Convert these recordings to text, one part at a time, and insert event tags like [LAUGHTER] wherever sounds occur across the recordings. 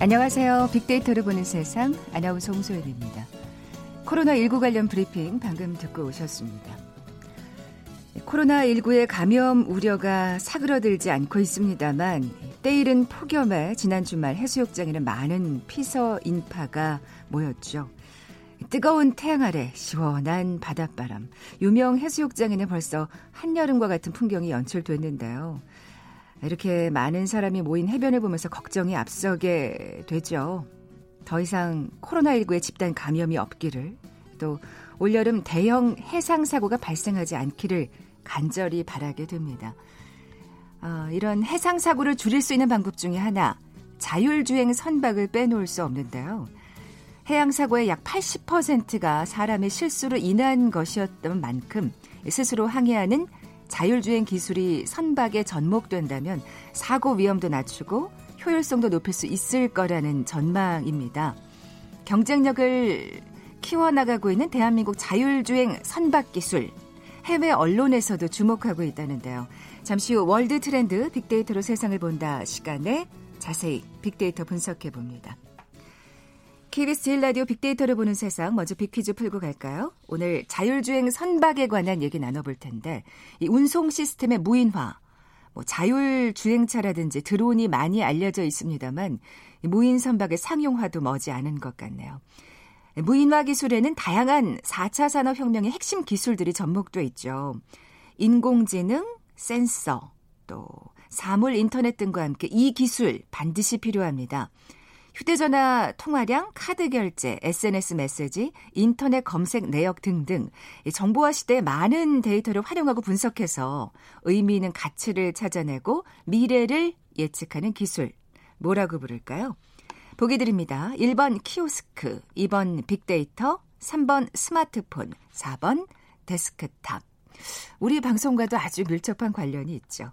안녕하세요. 빅데이터를 보는 세상 아나운서 홍소연입니다. 코로나19 관련 브리핑 방금 듣고 오셨습니다. 코로나19의 감염 우려가 사그러들지 않고 있습니다만 때이른 폭염에 지난 주말 해수욕장에는 많은 피서 인파가 모였죠. 뜨거운 태양 아래 시원한 바닷바람. 유명 해수욕장에는 벌써 한여름과 같은 풍경이 연출됐는데요. 이렇게 많은 사람이 모인 해변을 보면서 걱정이 앞서게 되죠. 더 이상 코로나19의 집단 감염이 없기를 또 올여름 대형 해상 사고가 발생하지 않기를 간절히 바라게 됩니다. 어, 이런 해상 사고를 줄일 수 있는 방법 중에 하나 자율주행 선박을 빼놓을 수 없는데요. 해양 사고의 약 80%가 사람의 실수로 인한 것이었던 만큼 스스로 항해하는 자율주행 기술이 선박에 접목된다면 사고 위험도 낮추고 효율성도 높일 수 있을 거라는 전망입니다. 경쟁력을 키워나가고 있는 대한민국 자율주행 선박 기술. 해외 언론에서도 주목하고 있다는데요. 잠시 후 월드 트렌드 빅데이터로 세상을 본다 시간에 자세히 빅데이터 분석해 봅니다. KBS 제1 라디오 빅데이터로 보는 세상 먼저 빅퀴즈 풀고 갈까요? 오늘 자율주행 선박에 관한 얘기 나눠볼 텐데 이 운송 시스템의 무인화, 뭐 자율주행차라든지 드론이 많이 알려져 있습니다만 무인 선박의 상용화도 머지 않은 것 같네요. 무인화 기술에는 다양한 4차 산업혁명의 핵심 기술들이 접목돼 있죠. 인공지능, 센서, 또 사물 인터넷 등과 함께 이 기술 반드시 필요합니다. 휴대전화 통화량, 카드 결제, SNS 메시지, 인터넷 검색 내역 등등 정보화 시대의 많은 데이터를 활용하고 분석해서 의미 있는 가치를 찾아내고 미래를 예측하는 기술. 뭐라고 부를까요? 보기 드립니다. 1번 키오스크, 2번 빅데이터, 3번 스마트폰, 4번 데스크탑. 우리 방송과도 아주 밀접한 관련이 있죠.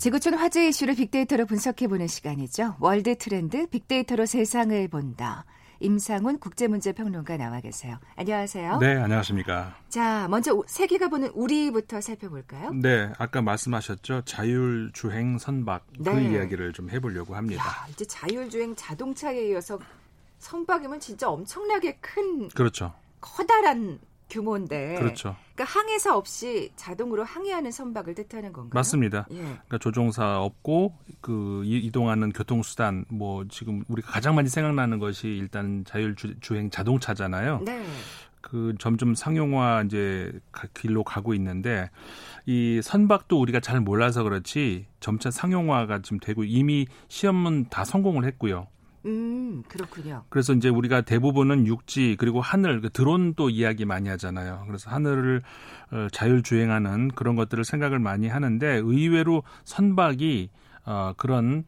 지구촌 화제 이슈를 빅데이터로 분석해보는 시간이죠. 월드 트렌드 빅데이터로 세상을 본다. 임상훈 국제문제평론가 나와 계세요. 안녕하세요. 네, 안녕하십니까. 자, 먼저 세계가 보는 우리부터 살펴볼까요? 네, 아까 말씀하셨죠. 자율주행 선박 그 네. 그 이야기를 좀 해보려고 합니다. 야, 이제 자율주행 자동차에 이어서 선박이면 진짜 엄청나게 큰 그렇죠. 커다란 규모인데. 그렇죠. 그러니까 항해사 없이 자동으로 항해하는 선박을 뜻하는 건가요? 맞습니다. 예. 그러니까 조종사 없고 그 이동하는 교통수단 뭐 지금 우리가 가장 많이 생각나는 것이 일단 자율주행 자동차잖아요. 네. 그 점점 상용화 이제 길로 가고 있는데 이 선박도 우리가 잘 몰라서 그렇지 점차 상용화가 지금 되고 이미 시험은 다 성공을 했고요. 음, 그렇군요. 그래서 이제 우리가 대부분은 육지 그리고 하늘, 그 드론도 이야기 많이 하잖아요. 그래서 하늘을 어, 자율 주행하는 그런 것들을 생각을 많이 하는데 의외로 선박이 어, 그런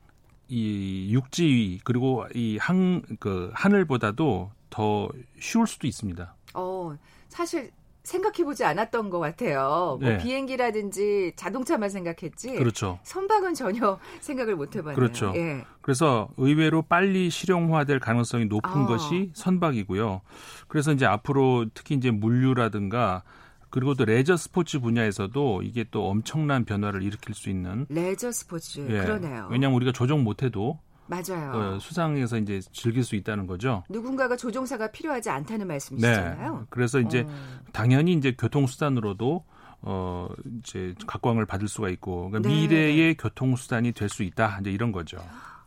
이 육지 그리고 이 항 그 하늘보다도 더 쉬울 수도 있습니다. 어, 사실 생각해보지 않았던 것 같아요. 뭐 네. 비행기라든지 자동차만 생각했지. 그렇죠. 선박은 전혀 [LAUGHS] 생각을 못 해봤네요. 그렇죠. 예. 그래서 의외로 빨리 실용화될 가능성이 높은 아. 것이 선박이고요. 그래서 이제 앞으로 특히 이제 물류라든가 그리고 또 레저 스포츠 분야에서도 이게 또 엄청난 변화를 일으킬 수 있는 레저 스포츠 예. 그러네요. 왜냐하면 우리가 조정 못해도 맞아요. 어, 수상해서 이제 즐길 수 있다는 거죠. 누군가가 조종사가 필요하지 않다는 말씀이시잖아요. 네. 그래서 이제 어. 당연히 이제 교통수단으로도 어 이제 각광을 받을 수가 있고 그러니까 네. 미래의 교통수단이 될 수 있다 이제 이런 거죠.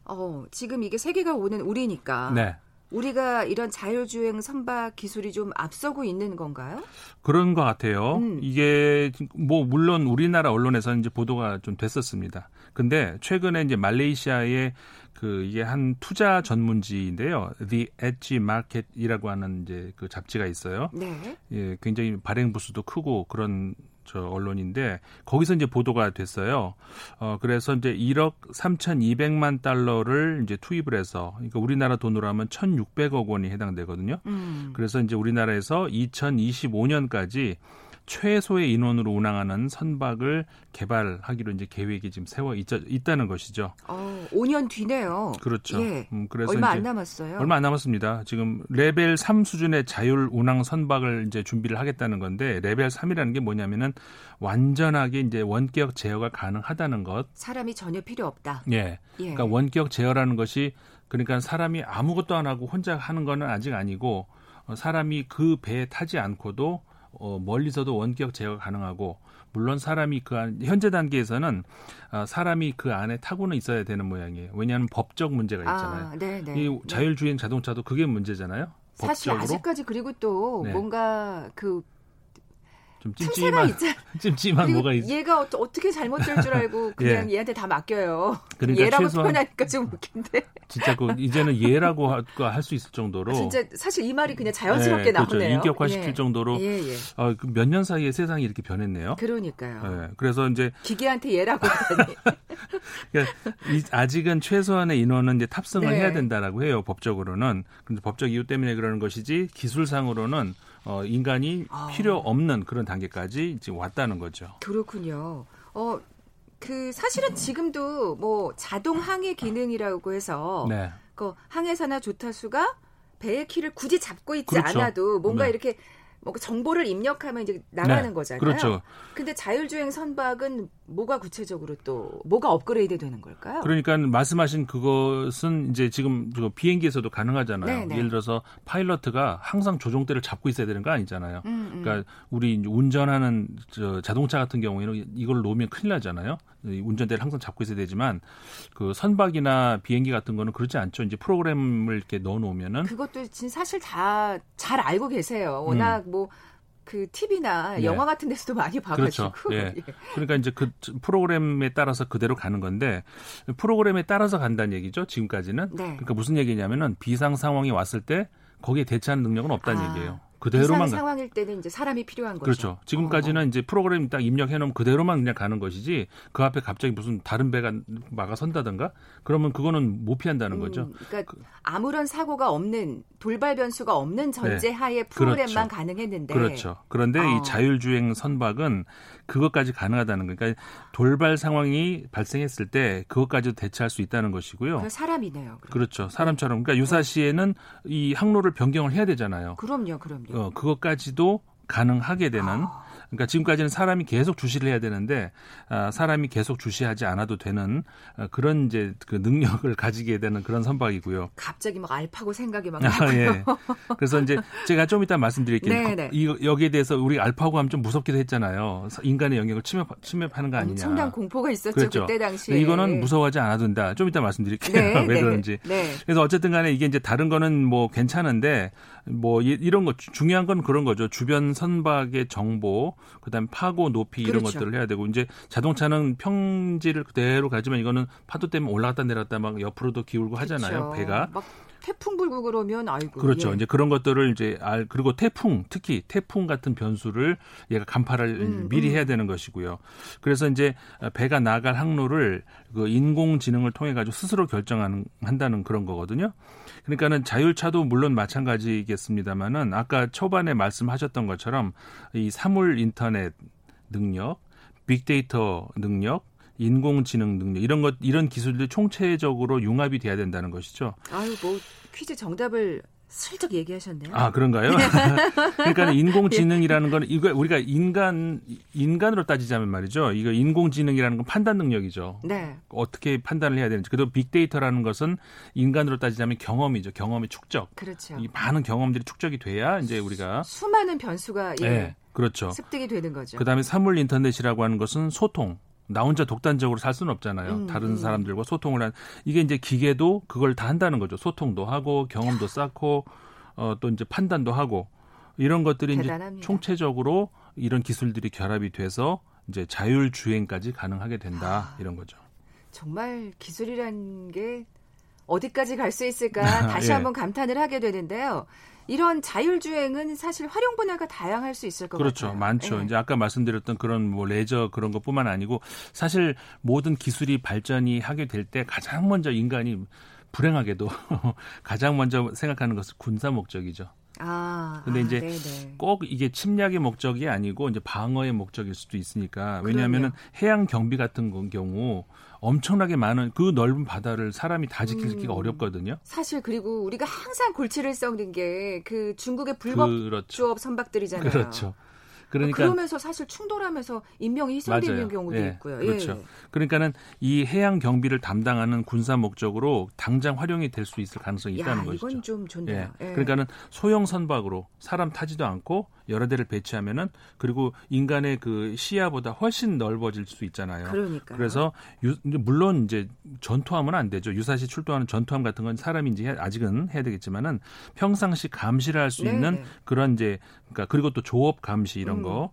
어 지금 이게 세계가 오는 우리니까. 네. 우리가 이런 자율주행 선박 기술이 좀 앞서고 있는 건가요? 그런 것 같아요. 음. 이게 뭐 물론 우리나라 언론에서는 이제 보도가 좀 됐었습니다. 근데 최근에 이제 말레이시아의 그 이게 한 투자 전문지인데요. The Edge Market이라고 하는 이제 그 잡지가 있어요. 네. 예, 굉장히 발행 부수도 크고 그런 저 언론인데 거기서 이제 보도가 됐어요. 어 그래서 이제 1억 3,200만 달러를 이제 투입을 해서 그러니까 우리나라 돈으로 하면 1,600억 원이 해당되거든요. 음. 그래서 이제 우리나라에서 2025년까지 최소의 인원으로 운항하는 선박을 개발하기로 이제 계획이 지금 세워 있, 다는 것이죠. 어, 5년 뒤네요. 그렇죠. 예. 음, 그래서 얼마 안 남았어요. 얼마 안 남았습니다. 지금 레벨 3 수준의 자율 운항 선박을 이제 준비를 하겠다는 건데 레벨 3이라는 게 뭐냐면은 완전하게 이제 원격 제어가 가능하다는 것. 사람이 전혀 필요 없다. 예. 예. 그러니까 원격 제어라는 것이 그러니까 사람이 아무것도 안 하고 혼자 하는 거는 아직 아니고 어, 사람이 그 배에 타지 않고도 어, 멀리서도 원격 제어가 가능하고 물론 사람이 그 안, 현재 단계에서는 어, 사람이 그 안에 타고는 있어야 되는 모양이에요. 왜냐하면 법적 문제가 아, 있잖아요. 아, 네, 네. 이 자율주행 자동차도 그게 문제잖아요. 사실 법적으로. 아직까지 그리고 또 네. 뭔가 그 좀 찜찜한 [LAUGHS] 찜찜한 뭐가 있 얘가 어, 떻게 잘못될 줄 알고 [LAUGHS] 그냥 예. 얘한테 다 맡겨요. 그러니까 얘라고 최소한, 표현하니까 좀 웃긴데. 진짜 그 이제는 얘라고 할 수 있을 정도로 아, 진짜 사실 이 말이 그냥 자연스럽게 네, 그렇죠. 나오네요. 인격화 시킬 예. 정도로 예, 예. 어, 그 몇년 사이에 세상이 이렇게 변했네요. 그러니까요. 네, 그래서 이제 기계한테 얘라고 하다니. [LAUGHS] 그러니까 아직은 최소한의 인원은 이제 탑승을 네. 해야 된다라고 해요. 법적으로는. 근데 법적 이유 때문에 그러는 것이지 기술상으로는 어, 인간이 아. 필요 없는 그런 단계까지 지금 왔다는 거죠. 그렇군요. 어, 그 사실은 지금도 뭐 자동 항해 기능이라고 해서 네. 그 항해사나 조타수가 배의 키를 굳이 잡고 있지 그렇죠. 않아도 뭔가 네. 이렇게 뭐 정보를 입력하면 이제 나가는 네. 거잖아요. 그렇죠. 근데 자율주행 선박은 뭐가 구체적으로 또 뭐가 업그레이드 되는 걸까요? 그러니까 말씀하신 그것은 이제 지금 비행기에서도 가능하잖아요. 네네. 네. 예를 들어서 파일럿가 항상 조종대를 잡고 있어야 되는 거 아니잖아요. 음, 음. 그러니까 우리 운전하는 저 자동차 같은 경우에는 이걸 놓으면 큰일 나잖아요. 운전대를 항상 잡고 있어야 되지만 그 선박이나 비행기 같은 거는 그렇지 않죠. 이제 프로그램을 이렇게 넣어 놓으면은 그것도 사실 다 잘 알고 계세요. 워낙 음. 뭐 그 TV나 예. 영화 같은 데서도 많이 봐가지고. 그렇죠. [LAUGHS] 예. 예. 그러니까 이제 그 프로그램에 따라서 그대로 가는 건데 프로그램에 따라서 간다는 얘기죠. 지금까지는. 네. 그러니까 무슨 얘기냐면은 비상 상황이 왔을 때 거기에 대처하는 능력은 없다는 아. 얘기예요. 그대로만 상황일 때는 이제 사람이 필요한 거죠. 그렇죠. 지금까지는 어. 이제 프로그램 딱 입력해 놓으면 그대로만 그냥 가는 것이지 그 앞에 갑자기 무슨 다른 배가 막아선다든가 그러면 그거는 못 피한다는 음, 거죠. 그러니까 그, 아무런 사고가 없는 돌발 변수가 없는 전제 네. 하에 프로그램만 그렇죠. 가능했는데 그렇죠. 그런데 어. 이 자율주행 선박은 그것까지 가능하다는 거니까 그러니까 돌발 상황이 발생했을 때 그것까지도 대처할 수 있다는 것이고요. 사람이네요. 그럼. 그렇죠. 사람처럼 그러니까 유사시에는 이 항로를 변경을 해야 되잖아요. 그럼요, 그럼요. 어, 그것까지도 가능하게 되는 아. 그러니까 지금까지는 사람이 계속 주시를 해야 되는데 아, 사람이 계속 주시하지 않아도 되는 아, 그런 이제 그 능력을 [LAUGHS] 가지게 되는 그런 선박이고요. 갑자기 막 알파고 생각이 막 아, 예. [LAUGHS] 그래서 이제 제가 좀 이따 말씀드릴게요. 네, 네. 이, 여기에 대해서 우리 알파고 하면 좀 무섭기도 했잖아요. 인간의 영역을 침입, 침입하는 거 아니냐. 엄청난 공포가 있었죠 그렇죠. 그때 당시에. 이거는 무서워하지 않아도 된다. 좀 이따 말씀드릴게요. 네, [LAUGHS] 왜 네. 그런지. 네. 그래서 어쨌든 간에 이게 이제 다른 거는 뭐 괜찮은데 뭐 이런 거 중요한 건 그런 거죠. 주변 선박의 정보, 그다음에 파고 높이 이런 그렇죠. 것들을 해야 되고 이제 자동차는 평지를 그대로 가지만 이거는 파도 때문에 올라갔다 내렸다 막 옆으로도 기울고 하잖아요. 그렇죠. 배가. 태풍 불고 그러면 아이고 그렇죠. 예. 이제 그런 것들을 이제 알 그리고 태풍 특히 태풍 같은 변수를 얘가 간파를 음, 미리 음. 해야 되는 것이고요. 그래서 이제 배가 나갈 항로를 그 인공지능을 통해 가지고 스스로 결정하는 한다는 그런 거거든요. 그러니까는 자율차도 물론 마찬가지겠습니다만은 아까 초반에 말씀하셨던 것처럼 이 사물 인터넷 능력, 빅데이터 능력, 인공지능 능력 이런 것 이런 기술들 총체적으로 융합이 돼야 된다는 것이죠. 아유 뭐 퀴즈 정답을 슬쩍 얘기하셨네요. 아 그런가요? [LAUGHS] 그러니까 인공지능이라는 건 이거 우리가 인간 인간으로 따지자면 말이죠. 이거 인공지능이라는 건 판단 능력이죠. 네. 어떻게 판단을 해야 되는지. 그리고 빅데이터라는 것은 인간으로 따지자면 경험이죠. 경험의 축적. 그렇죠. 이 많은 경험들이 축적이 돼야 이제 우리가 수 많은 변수가 예. 네, 그렇죠. 습득이 되는 거죠. 그다음에 사물 인터넷이라고 하는 것은 소통. 나 혼자 독단적으로 살 수는 없잖아요. 음, 다른 음. 사람들과 소통을 한 이게 이제 기계도 그걸 다 한다는 거죠. 소통도 하고 경험도 쌓고 어, 또 이제 판단도 하고 이런 것들이 대단합니다. 이제 총체적으로 이런 기술들이 결합이 돼서 이제 자율 주행까지 가능하게 된다 아. 이런 거죠. 정말 기술이란 게 어디까지 갈 수 있을까 [LAUGHS] 다시 예. 한번 감탄을 하게 되는데요. 이런 자율주행은 사실 활용 분야가 다양할 수 있을 것 그렇죠. 같아요. 많죠. 예. 이제 아까 말씀드렸던 그런 뭐 레저 그런 것뿐만 아니고 사실 모든 기술이 발전이 하게 될 때 가장 먼저 인간이 불행하게도 [LAUGHS] 가장 먼저 생각하는 것은 군사 목적이죠. 아, 근데 아, 이제 네네. 꼭 이게 침략의 목적이 아니고 이제 방어의 목적일 수도 있으니까 왜냐하면은 그럼요. 해양 경비 같은 건 경우 엄청나게 많은 그 넓은 바다를 사람이 다 지키기가 음. 어렵거든요. 사실 그리고 우리가 항상 골치를 썩는 게 그 중국의 불법 그렇죠. 조업 선박들이잖아요. 그렇죠. 그러니까 그러면서 사실 충돌하면서 인명이 희생되는 맞아요. 경우도 예, 있고요. 그렇죠. 예. 그러니까는 이 해양 경비를 담당하는 군사 목적으로 당장 활용이 될 수 있을 가능성이 있다는 야, 것이죠. 이건 좀 좋네요. 예. 예. 그러니까는 소형 선박으로 사람 타지도 않고 여러 대를 배치하면은 그리고 인간의 그 시야보다 훨씬 넓어질 수 있잖아요. 그러니까. 그래서 유, 물론 이제 전투함은 안 되죠. 유사시 출동하는 전투함 같은 건 해- 아직은 해야 되겠지만은 평상시 감시를 할수 네, 있는 네. 그런 이제 그러니까 그리고 또 조업 감시 이런 음, 거.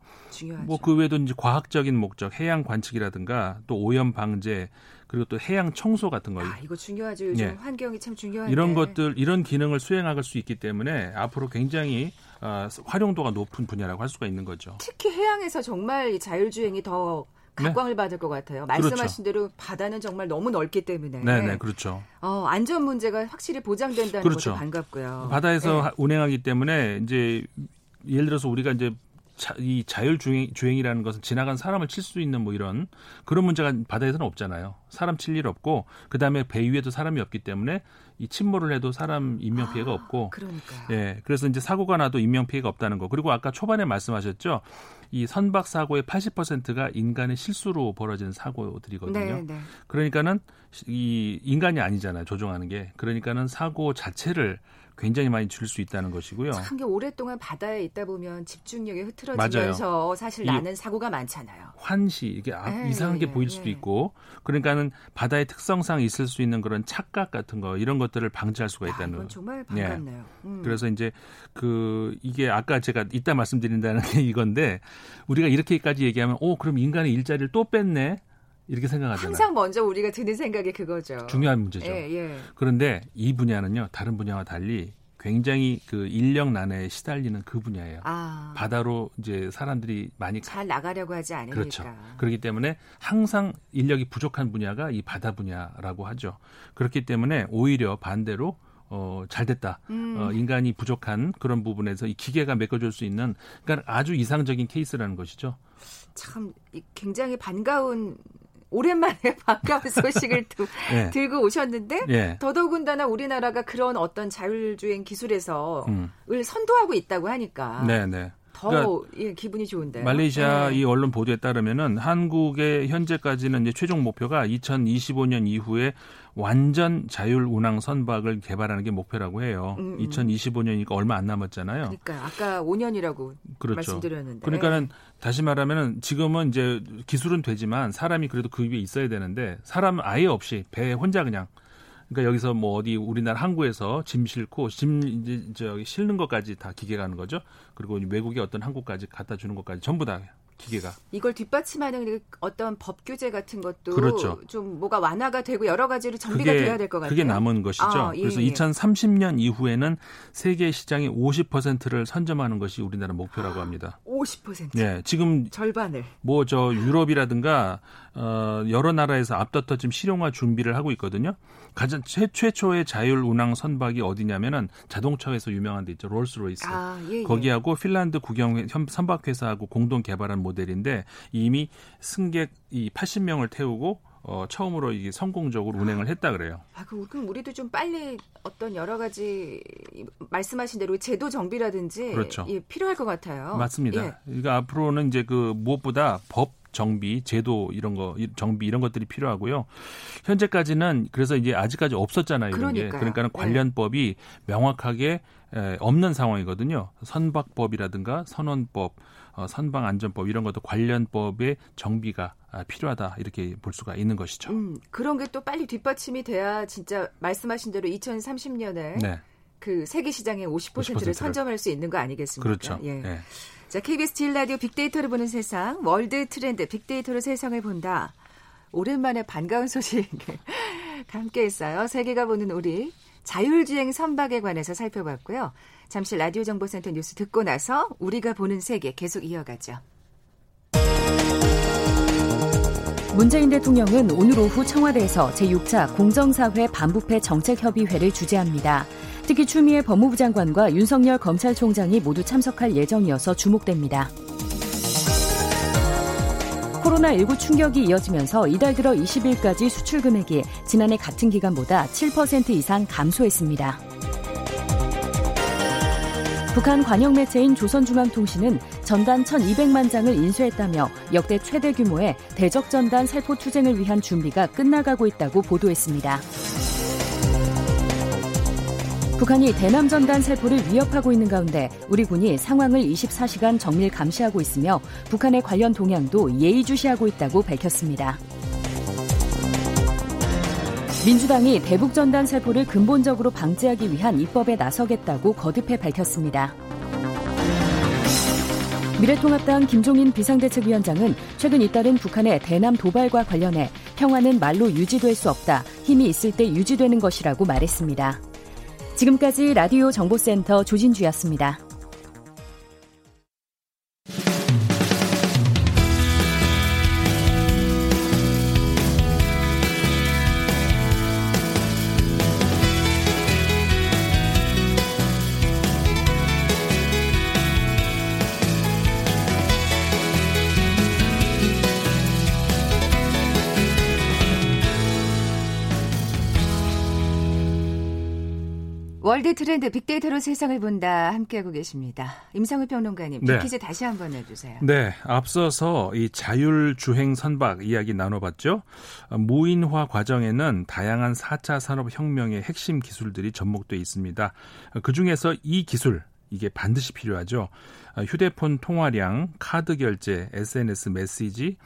뭐 그 외에도 이제 과학적인 목적, 해양 관측이라든가 또 오염 방제 그리고 또 해양 청소 같은 거 아, 이거 중요하죠. 요즘 예. 환경이 참 중요한데. 이런 것들 이런 기능을 수행할 수 있기 때문에 앞으로 굉장히 어, 활용도가 높은 분야라고 할 수가 있는 거죠. 특히 해양에서 정말 이 자율주행이 더 네. 각광을 받을 것 같아요. 말씀하신 대로 바다는 정말 너무 넓기 때문에 네, 네, 그렇죠. 어, 안전 문제가 확실히 보장된다는 그렇죠. 것도 반갑고요. 바다에서 네. 하- 운행하기 때문에 이제 예를 들어서 우리가 이제 자, 이 자율 주행, 주행이라는 것은 지나간 사람을 칠 수 있는 뭐 이런 그런 문제가 바다에서는 없잖아요. 사람 칠 일 없고 그 다음에 배 위에도 사람이 없기 때문에 이 침몰을 해도 사람 인명 피해가 아, 없고 그러니까. 예, 그래서 이제 사고가 나도 인명 피해가 없다는 거. 그리고 아까 초반에 말씀하셨죠. 이 선박 사고의 80%가 인간의 실수로 벌어지는 사고들이거든요. 네, 네. 그러니까는 이 인간이 아니잖아요. 조종하는 게. 그러니까는 사고 자체를 굉장히 많이 줄 수 있다는 것이고요. 참 게 오랫동안 바다에 있다 보면 집중력이 흐트러지면서 사실 이- 나는 사고가 많잖아요. 환시 이게 아, 예, 이상한 게 예, 보일 수도 예. 있고 그러니까는 바다의 특성상 있을 수 있는 그런 착각 같은 거 이런 것들을 방지할 수가 야, 있다는 이건 정말 반갑네요. 음. 그래서 이제 그 이게 아까 제가 이따 말씀드린다는 [LAUGHS] 게 이건데 우리가 이렇게까지 얘기하면 오 그럼 인간의 일자리를 또 뺐네 이렇게 생각하잖아요. 항상 먼저 우리가 드는 생각이 그거죠. 중요한 문제죠. 예, 예. 그런데 이 분야는요 다른 분야와 달리 굉장히 그 인력 난해에 시달리는 그 분야예요. 아, 바다로 이제 사람들이 많이 가- 잘 나가려고 하지 않으니까. 그렇죠. 그렇기 때문에 항상 인력이 부족한 분야가 이 바다 분야라고 하죠. 그렇기 때문에 오히려 반대로 어, 잘 됐다. 음. 어, 인간이 부족한 그런 부분에서 이 기계가 메꿔줄 수 있는 그러니까 아주 이상적인 케이스라는 것이죠. 참 이- 굉장히 반가운 오랜만에 [LAUGHS] 반가운 소식을 또 예. 들고 오셨는데 예. 더더군다나 우리나라가 그런 어떤 자율주행 기술에서 음. 을 선도하고 있다고 하니까 네, 네. 더 그러니까 예, 기분이 좋은데요. 말레이시아 네. 이 언론 보도에 따르면은 한국의 현재까지는 이제 최종 목표가 2025년 이후에 완전 자율 운항 선박을 개발하는 게 목표라고 해요. 음, 음. 2025년이니까 얼마 안 남았잖아요. 그러니까 아까 5년이라고 그렇죠. 말씀드렸는데. 그러니까는 다시 말하면은 지금은 이제 기술은 되지만 사람이 그래도 그 위에 있어야 되는데 사람 아예 없이 배 혼자 그냥 그러니까 여기서 뭐 어디 우리나라 항구에서 짐 싣고 짐 이제 저기 실는 것까지 다 기계가 하는 거죠. 그리고 외국의 어떤 항구까지 갖다 주는 것까지 전부 다 기계가 이걸 뒷받침하는 그 어떤 법 규제 같은 것도 그렇죠. 좀 뭐가 완화가 되고 여러 가지로 정비가 돼야 될 것 같아요. 그게 남은 것이죠. 아, 예, 그래서 예. 2030년 이후에는 세계 시장의 50%를 선점하는 것이 우리나라 목표라고 합니다. 50% 예, 지금 절반을 뭐 저 유럽이라든가 어 여러 나라에서 앞다퉈 지금 실용화 준비를 하고 있거든요. 가장 최, 최초의 자율 운항 선박이 어디냐면은 자동차 에서 유명한 데 있죠. 롤스로이스. 아, 예, 예. 거기하고 핀란드 국영 현- 선박 회사하고 공동 개발한 모델인데 이미 승객 이 80명을 태우고 어, 처음으로 이게 성공적으로 운행을 했다 그래요. 아, 그- 그럼 우리도 좀 빨리 어떤 여러 가지 이- 말씀하신 대로 제도 정비라든지 그렇죠. 예, 필요할 것 같아요. 맞습니다. 예. 그러니까 앞으로는 이제 그 무엇보다 법 정비, 제도 이런 거 이- 정비 이런 것들이 필요하고요. 현재까지는 그래서 이제 아직까지 없었잖아요. 이런 게. 그러니까요. 그러니까는 네. 관련법이 명확하게 에, 없는 상황이거든요. 선박법이라든가 선원법, 어, 선방안전법 이런 것도 관련법의 정비가 아, 필요하다 이렇게 볼 수가 있는 것이죠. 음, 그런 게 또 빨리 뒷받침이 돼야 진짜 말씀하신 대로 2030년에 네, 그 세계 시장의 50%를 50%를. 선점할 수 있는 거 아니겠습니까? 그렇죠. 예. 예. 자, KBS 제1 라디오 빅데이터로 보는 세상, 월드 트렌드 빅데이터로 세상을 본다. 오랜만에 반가운 소식 [LAUGHS] 함께 했어요. 세계가 보는 우리 자율주행 선박에 관해서 살펴봤고요. 잠시 라디오 정보센터 뉴스 듣고 나서 우리가 보는 세계 계속 이어가죠. 문재인 대통령은 오늘 오후 청와대에서 제6차 공정사회 반부패 정책협의회를 주재합니다. 특히 추미애 법무부 장관과 윤석열 검찰총장이 모두 참석할 예정이어서 주목됩니다. 코로나19 충격이 이어지면서 이달 들어 20일까지 수출 금액이 지난해 같은 기간보다 7% 이상 감소했습니다. 북한 관영 매체인 조선중앙통신은 전단 1,200만 장을 인수했다며 역대 최대 규모의 대적 전단 살포 투쟁을 위한 준비가 끝나가고 있다고 보도했습니다. 북한이 대남 전단 살포를 위협하고 있는 가운데 우리 군이 상황을 24시간 정밀 감시하고 있으며 북한의 관련 동향도 예의주시하고 있다고 밝혔습니다. 민주당이 대북 전단 살포를 근본적으로 방지하기 위한 입법에 나서겠다고 거듭해 밝혔습니다. 미래통합당 김종인 비상대책위원장은 최근 잇따른 북한의 대남 도발과 관련해 평화는 말로 유지될 수 없다. 힘이 있을 때 유지되는 것이라고 말했습니다. 지금까지 라디오 정보센터 조진주였습니다. 월드 트렌드 빅데이터로 세상을 본다 함께하고 계십니다. 임상우 평론가님, 네. 빅퀴즈 다시 한번 해주세요. 네, 앞서서 이 자율주행 선박 이야기 나눠봤죠. 무인화 과정에는 다양한 4차 산업혁명의 핵심 기술들이 접목돼 있습니다. 그중에서 이 기술, 이게 반드시 필요하죠. 휴대폰 통화량, 카드 결제, SNS 메시지,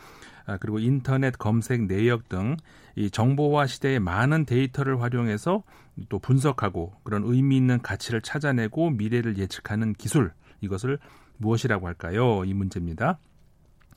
그리고 인터넷 검색 내역 등 이 정보화 시대의 많은 데이터를 활용해서 또 분석하고 그런 의미 있는 가치를 찾아내고 미래를 예측하는 기술 이것을 무엇이라고 할까요? 이 문제입니다.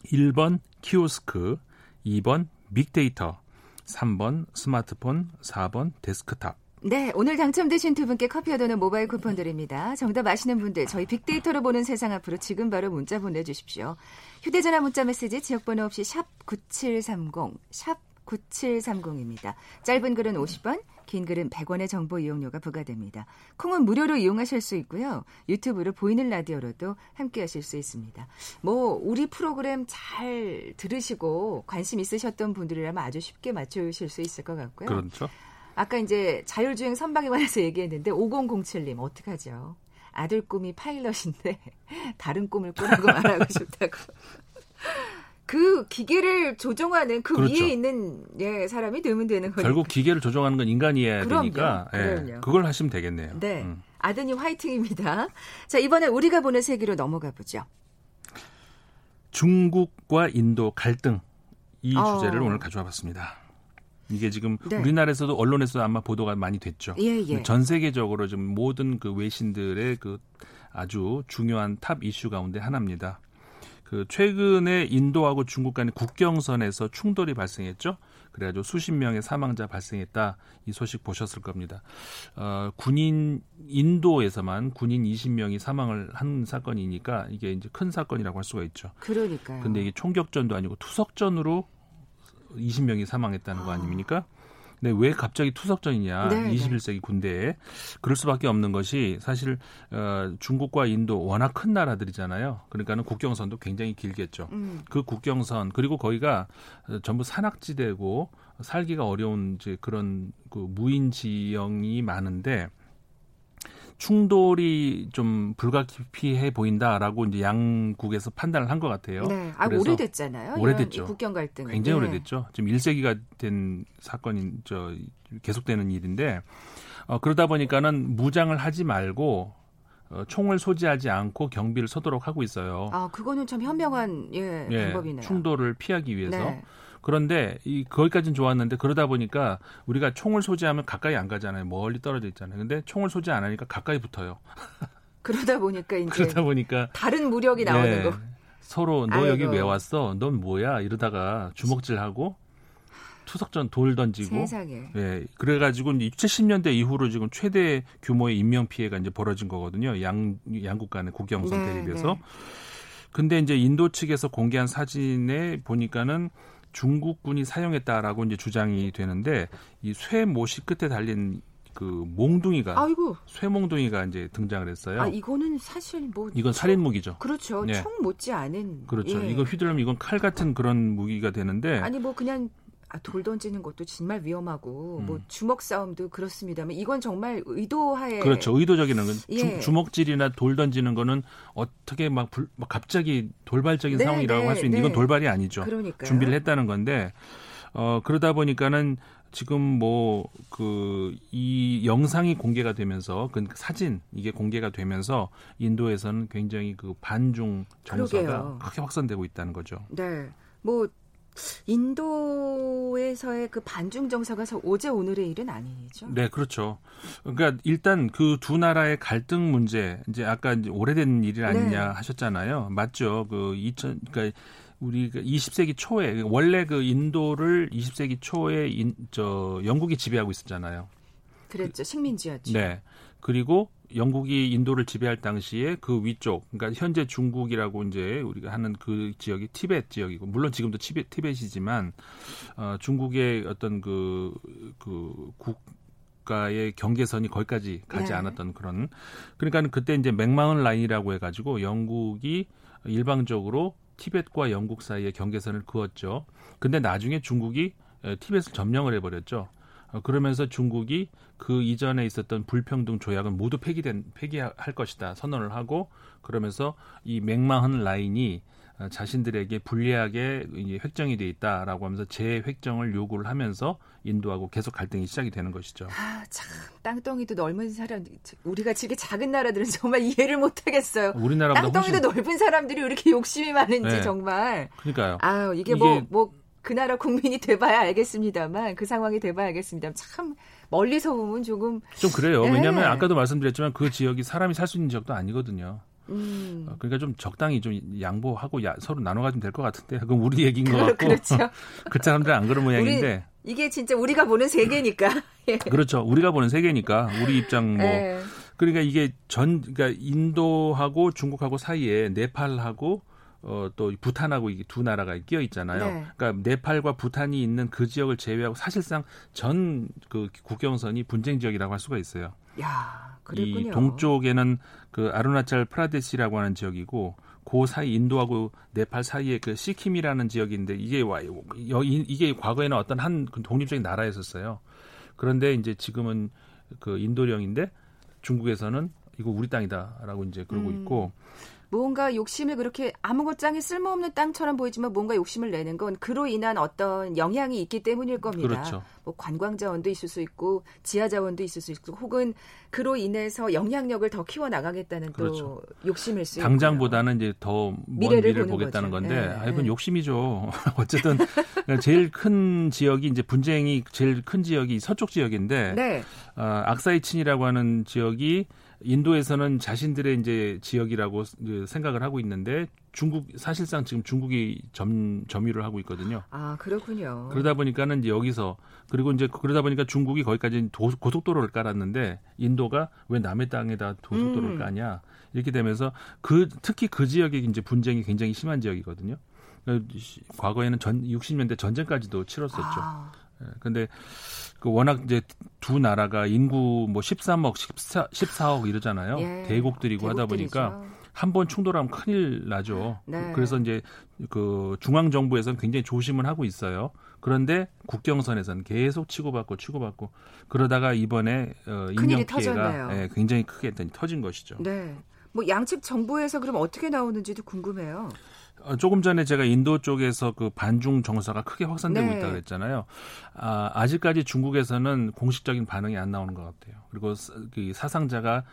1번 키오스크, 2번 빅데이터, 3번 스마트폰, 4번 데스크탑. 네, 오늘 당첨되신 두 분께 커피와 도넛 모바일 쿠폰 드립니다. 정답 아시는 분들 저희 빅데이터로 보는 세상 앞으로 지금 바로 문자 보내주십시오. 휴대전화 문자 메시지 지역번호 없이 샵 9730, 샵 9730입니다. 짧은 글은 50원, 긴 글은 100원의 정보 이용료가 부과됩니다. 콩은 무료로 이용하실 수 있고요. 유튜브로 보이는 라디오로도 함께 하실 수 있습니다. 뭐 우리 프로그램 잘 들으시고 관심 있으셨던 분들이라면 아주 쉽게 맞추실 수 있을 것 같고요. 그렇죠. 아까 이제 자율주행 선박에 관해서 [LAUGHS] 얘기했는데 5007님 어떡하죠? 아들 꿈이 파일럿인데 [LAUGHS] 다른 꿈을 꾸라고 [LAUGHS] 말하고 싶다고. 그 기계를 조종하는 그 그렇죠. 위에 있는 예, 사람이 되면 되는 거니까. 결국 기계를 조종하는 건 인간이어야 그럼요. 되니까 예, 그걸 하시면 되겠네요. 네. 음. 아드님 화이팅입니다. 자, 이번에 우리가 보는 세계로 넘어가 보죠. 중국과 인도 갈등 이 어. 주제를 오늘 가져와 봤습니다. 이게 지금 네. 우리나라에서도 언론에서 아마 보도가 많이 됐죠. 예, 예. 전 세계적으로 좀 모든 그 외신들의 그 아주 중요한 탑 이슈 가운데 하나입니다. 그 최근에 인도하고 중국 간의 국경선에서 충돌이 발생했죠. 그래가지고 수십 명의 사망자 발생했다. 이 소식 보셨을 겁니다. 어, 군인 인도에서만 군인 20명이 사망을 한 사건이니까 이게 이제 큰 사건이라고 할 수가 있죠. 그러니까요. 근데 이게 총격전도 아니고 투석전으로 20명이 사망했다는 거 아. 아닙니까? 아. 네, 왜 갑자기 투석전이냐? 네, 21세기 네. 군대에 그럴 수밖에 없는 것이 사실 어, 중국과 인도 워낙 큰 나라들이잖아요. 그러니까는 국경선도 굉장히 길겠죠. 음. 그 국경선 그리고 거기가 전부 산악지대고 살기가 어려운 이제 그런 그 무인 지형이 많은데 충돌이 좀 불가피해 보인다라고 이제 양국에서 판단을 한 것 같아요. 네. 아, 오래됐잖아요. 오래됐죠. 국경 갈등 굉장히 네. 오래됐죠. 지금 1세기가 된 사건인 저 계속되는 일인데 어, 그러다 보니까는 무장을 하지 말고 어, 총을 소지하지 않고 경비를 서도록 하고 있어요. 아, 그거는 참 현명한 예, 예 방법이네요. 충돌을 피하기 위해서. 네. 그런데 이 거기까지는 좋았는데 그러다 보니까 우리가 총을 소지하면 가까이 안 가잖아요. 멀리 떨어져 있잖아요. 근데 총을 소지 안 하니까 가까이 붙어요. [LAUGHS] 그러다 보니까 이제 그러다 보니까 다른 무력이 나오는 네. 거. 서로 너 아이고. 여기 왜 왔어? 넌 뭐야? 이러다가 주먹질하고 투석전 돌 던지고 세상에. 예. 그래가지고 70년대 이후로 지금 최대 규모의 인명 피해가 이제 벌어진 거거든요. 양 양국 간의 국경선 네, 대립에서. 네. 근데 이제 인도 측에서 공개한 사진에 보니까는 중국군이 사용했다라고 이제 주장이 되는데 이쇠 모시 끝에 달린 그 몽둥이가 아이고. 쇠몽둥이가 이제 등장을 했어요. 아 이거는 사실 뭐 이건 살인 무기죠. 그렇죠. 네. 총 못지 않은 그렇죠. 예. 이거 휘두르면 이건 칼 같은 그런 무기가 되는데 아니 뭐 그냥 아, 돌 던지는 것도 정말 위험하고 음. 뭐 주먹 싸움도 그렇습니다만 이건 정말 의도하에 그렇죠 의도적인 건 예. 주, 먹질이나돌 던지는 거는 어떻게 막, 불, 막 갑자기 돌발적인 네, 상황이라고 네, 할수 있는 네. 이건 돌발이 아니죠 그러니까요. 준비를 했다는 건데 어 그러다 보니까는 지금 뭐 그 이 영상이 공개가 되면서 그 사진 이게 공개가 되면서 인도에서는 굉장히 그 반중 정서가 크게 확산되고 있다는 거죠. 네. 뭐 인도에서의 그 반중 정서가 어제 오늘의 일은 아니죠. 네, 그렇죠. 그러니까 일단 그 두 나라의 갈등 문제 이제 아까 이제 오래된 일이 아니냐 네. 하셨잖아요. 맞죠. 그 2000, 그러니까 우리 20세기 초에 원래 그 인도를 20세기 초에 인, 저 영국이 지배하고 있었잖아요. 그랬죠. 식민지였죠. 네. 그리고 영국이 인도를 지배할 당시에 그 위쪽, 그러니까 현재 중국이라고 이제 우리가 하는 그 지역이 티벳 지역이고, 물론 지금도 티벳, 티벳이지만, 어, 중국의 어떤 그, 그 국 가의 경계선이 거기까지 가지 네. 않았던 그런, 그러니까 그때 이제 맥마운 라인이라고 해가지고 영국이 일방적으로 티벳과 영국 사이의 경계선을 그었죠. 근데 나중에 중국이 티벳을 점령을 해버렸죠. 어, 그러면서 중국이 그 이전에 있었던 불평등 조약은 모두 폐기된 폐기할 것이다 선언을 하고 그러면서 이 맹망한 라인이 어, 자신들에게 불리하게 획정이 돼 있다라고 하면서 재획정을 요구를 하면서 인도하고 계속 갈등이 시작이 되는 것이죠. 아, 참 땅덩이도 넓은 사람 우리가 지금 작은 나라들은 정말 이해를 못 하겠어요. 우리나라보다 땅덩이도 훨씬... 넓은 사람들이 왜 이렇게 욕심이 많은지 네. 정말. 그러니까요. 아유, 이게 뭐뭐 뭐 그 나라 국민이 돼봐야 알겠습니다만 그 상황이 돼봐야 알겠습니다. 참 멀리서 보면 조금 좀 그래요. 네. 왜냐하면 아까도 말씀드렸지만 그 지역이 사람이 살 수 있는 지역도 아니거든요. 음. 어, 그러니까 좀 적당히 좀 양보하고 야, 서로 나눠 가지면 될 것 같은데 [LAUGHS] 그건 우리 얘기인 것 같고 그렇죠. [LAUGHS] 그 사람들은 안 그런 모양인데 우리, 이게 진짜 우리가 보는 세계니까 [LAUGHS] 예. 그렇죠 우리가 보는 세계니까 우리 입장 뭐 예. 그러니까 이게 전 그러니까 인도하고 중국하고 사이에 네팔하고 어, 또 부탄하고 이게 두 나라가 끼어 있잖아요. 네. 그러니까 네팔과 부탄이 있는 그 지역을 제외하고 사실상 전 그 국경선이 분쟁 지역이라고 할 수가 있어요. 야, 그랬군요. 이 동쪽에는 그 아르나찰 프라데시라고 하는 지역이고 그 사이 인도하고 네팔 사이에 그 시킴이라는 지역인데 이게 와 이게 과거에는 어떤 한그 독립적인 나라였었어요. 그런데 이제 지금은 그 인도령인데 중국에서는 이거 우리 땅이다라고 이제 그러고 음. 있고 뭔가 욕심을 그렇게 아무것장에 쓸모없는 땅처럼 보이지만 뭔가 욕심을 내는 건 그로 인한 어떤 영향이 있기 때문일 겁니다. 그렇죠. 뭐 관광 자원도 있을 수 있고 지하 자원도 있을 수 있고 혹은 그로 인해서 영향력을 더 키워 나가겠다는 그렇죠. 또 욕심일 수 당장보다는 이제 더 미래를, 미래를 보겠다는 거죠. 건데 네. 아 이건 네. 욕심이죠. [LAUGHS] 어쨌든 제일 큰 지역이 이제 분쟁이 제일 큰 지역이 서쪽 지역인데 네. 어, 악사이친이라고 하는 지역이 인도에서는 자신들의 이제 지역이라고 그 생각을 하고 있는데 중국 사실상 지금 중국이 점 점유를 하고 있거든요. 아 그렇군요. 그러다 보니까는 이제 여기서 그리고 이제 그러다 보니까 중국이 거기까지 도, 고속도로를 깔았는데 인도가 왜 남의 땅에다 고속도로를 음. 까냐 이렇게 되면서 그 특히 그 지역이 이제 분쟁이 굉장히 심한 지역이거든요. 과거에는 전 60년대 전쟁까지도 치렀었죠. 아. 예, 근데 그 워낙 이제 두 나라가 인구 뭐 13억, 14, 14억 이러잖아요. 예, 대국들이고 하다 보니까 한 번 충돌하면 큰일 나죠. 네. 그래서 이제 그 중앙 정부에서는 굉장히 조심을 하고 있어요. 그런데 국경선에서는 계속 치고받고 치고받고 그러다가 이번에 어, 인명 피해가 예, 굉장히 크게 터진 것이죠. 네. 뭐 양측 정부에서 그럼 어떻게 나오는지도 궁금해요. 어, 조금 전에 제가 인도 쪽에서 그 반중 정서가 크게 확산되고 네. 있다고 그랬잖아요. 아, 아직까지 중국에서는 공식적인 반응이 안 나오는 것 같아요. 그리고 그 사상자가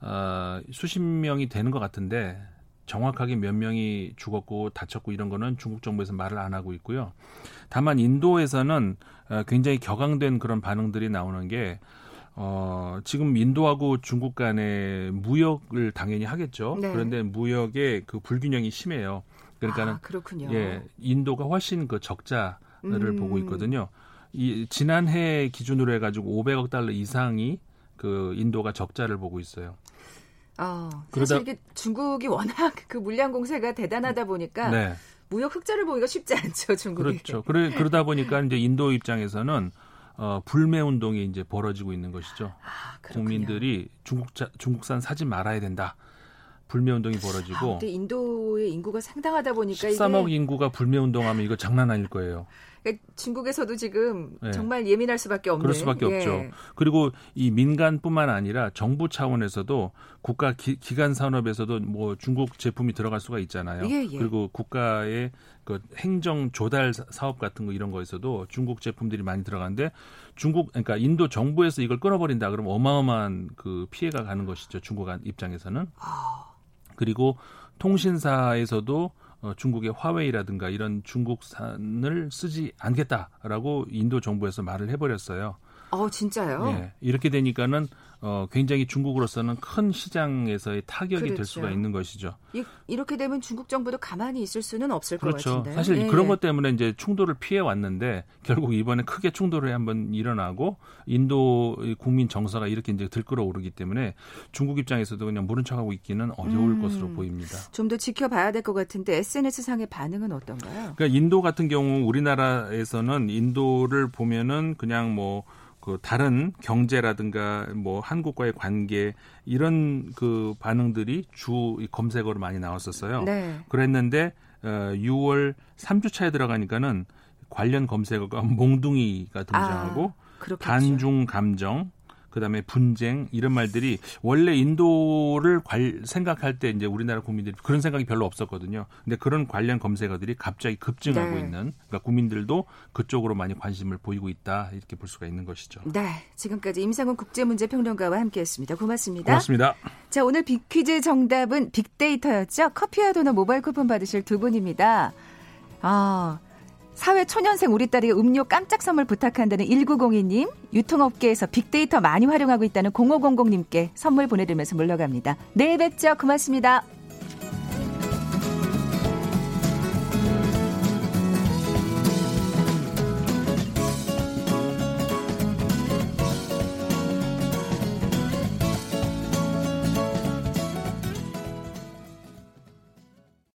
어, 수십 명이 되는 것 같은데 정확하게 몇 명이 죽었고 다쳤고 이런 거는 중국 정부에서 말을 안 하고 있고요. 다만 인도에서는 어, 굉장히 격앙된 그런 반응들이 나오는 게 어, 지금 인도하고 중국 간의 무역을 당연히 하겠죠. 네. 그런데 무역의 그 불균형이 심해요. 그러니까는 아, 그렇군요. 예, 인도가 훨씬 그 적자를 음. 보고 있거든요. 이 지난해 기준으로 해가지고 500억 달러 이상이 그 인도가 적자를 보고 있어요. 어, 사실 이게 중국이 워낙 그 물량 공세가 대단하다 보니까 네. 무역 흑자를 보기가 쉽지 않죠, 중국이. 그렇죠. 그래, 그러다 보니까 이제 인도 입장에서는 어, 불매 운동이 이제 벌어지고 있는 것이죠. 아, 국민들이 중국 자, 중국산 사지 말아야 된다. 불매 운동이 벌어지고. 아, 근데 인도의 인구가 상당하다 보니까 13억 이게... 인구가 불매 운동하면 이거 장난 아닐 거예요. 그러니까 중국에서도 지금 네. 정말 예민할 수밖에 없는. 그럴 수밖에 예. 없죠. 그리고 이 민간뿐만 아니라 정부 차원에서도 국가 기, 관 산업에서도 뭐 중국 제품이 들어갈 수가 있잖아요. 예, 예. 그리고 국가의 그 행정 조달 사업 같은 거 이런 거에서도 중국 제품들이 많이 들어가는데 중국 그러니까 인도 정부에서 이걸 끊어버린다 그러면 어마어마한 그 피해가 가는 것이죠. 중국 입장에서는. 아. 그리고 통신사에서도 어, 중국의 화웨이라든가 이런 중국산을 쓰지 않겠다라고 인도 정부에서 말을 해버렸어요. 어, 진짜요? 네. 이렇게 되니까는 어, 굉장히 중국으로서는 큰 시장에서의 타격이 그렇죠. 될 수가 있는 것이죠. 이, 렇게 되면 중국 정부도 가만히 있을 수는 없을 그렇죠. 것 같은데. 사실 네. 그런 것 때문에 이제 충돌을 피해 왔는데 결국 이번에 크게 충돌이 한번 일어나고 인도 국민 정서가 이렇게 이제 들끓어 오르기 때문에 중국 입장에서도 그냥 모른 척하고 있기는 어려울 음, 것으로 보입니다. 좀 더 지켜봐야 될 것 같은데 SNS 상의 반응은 어떤가요? 그러니까 인도 같은 경우 우리나라에서는 인도를 보면은 그냥 뭐 그 다른 경제라든가 뭐 한국과의 관계 이런 그 반응들이 주 검색어로 많이 나왔었어요. 네. 그랬는데 어 6월 3주 차에 들어가니까는 관련 검색어가 [LAUGHS] 몽둥이가 등장하고 아, 단중 감정 그다음에 분쟁 이런 말들이 원래 인도를 관, 생각할 때 이제 우리나라 국민들이 그런 생각이 별로 없었거든요. 근데 그런 관련 검색어들이 갑자기 급증하고 네. 있는 그러니까 국민들도 그쪽으로 많이 관심을 보이고 있다 이렇게 볼 수가 있는 것이죠. 네, 지금까지 임상훈 국제문제평론가와 함께했습니다. 고맙습니다. 고맙습니다. 자, 오늘 빅퀴즈 정답은 빅데이터였죠. 커피와 도넛 모바일 쿠폰 받으실 두 분입니다. 아. 사회 초년생 우리 딸이 음료 깜짝 선물 부탁한다는 1902님, 유통업계에서 빅데이터 많이 활용하고 있다는 0500님께 선물 보내드리면서 물러갑니다. 내일 뵙죠. 고맙습니다.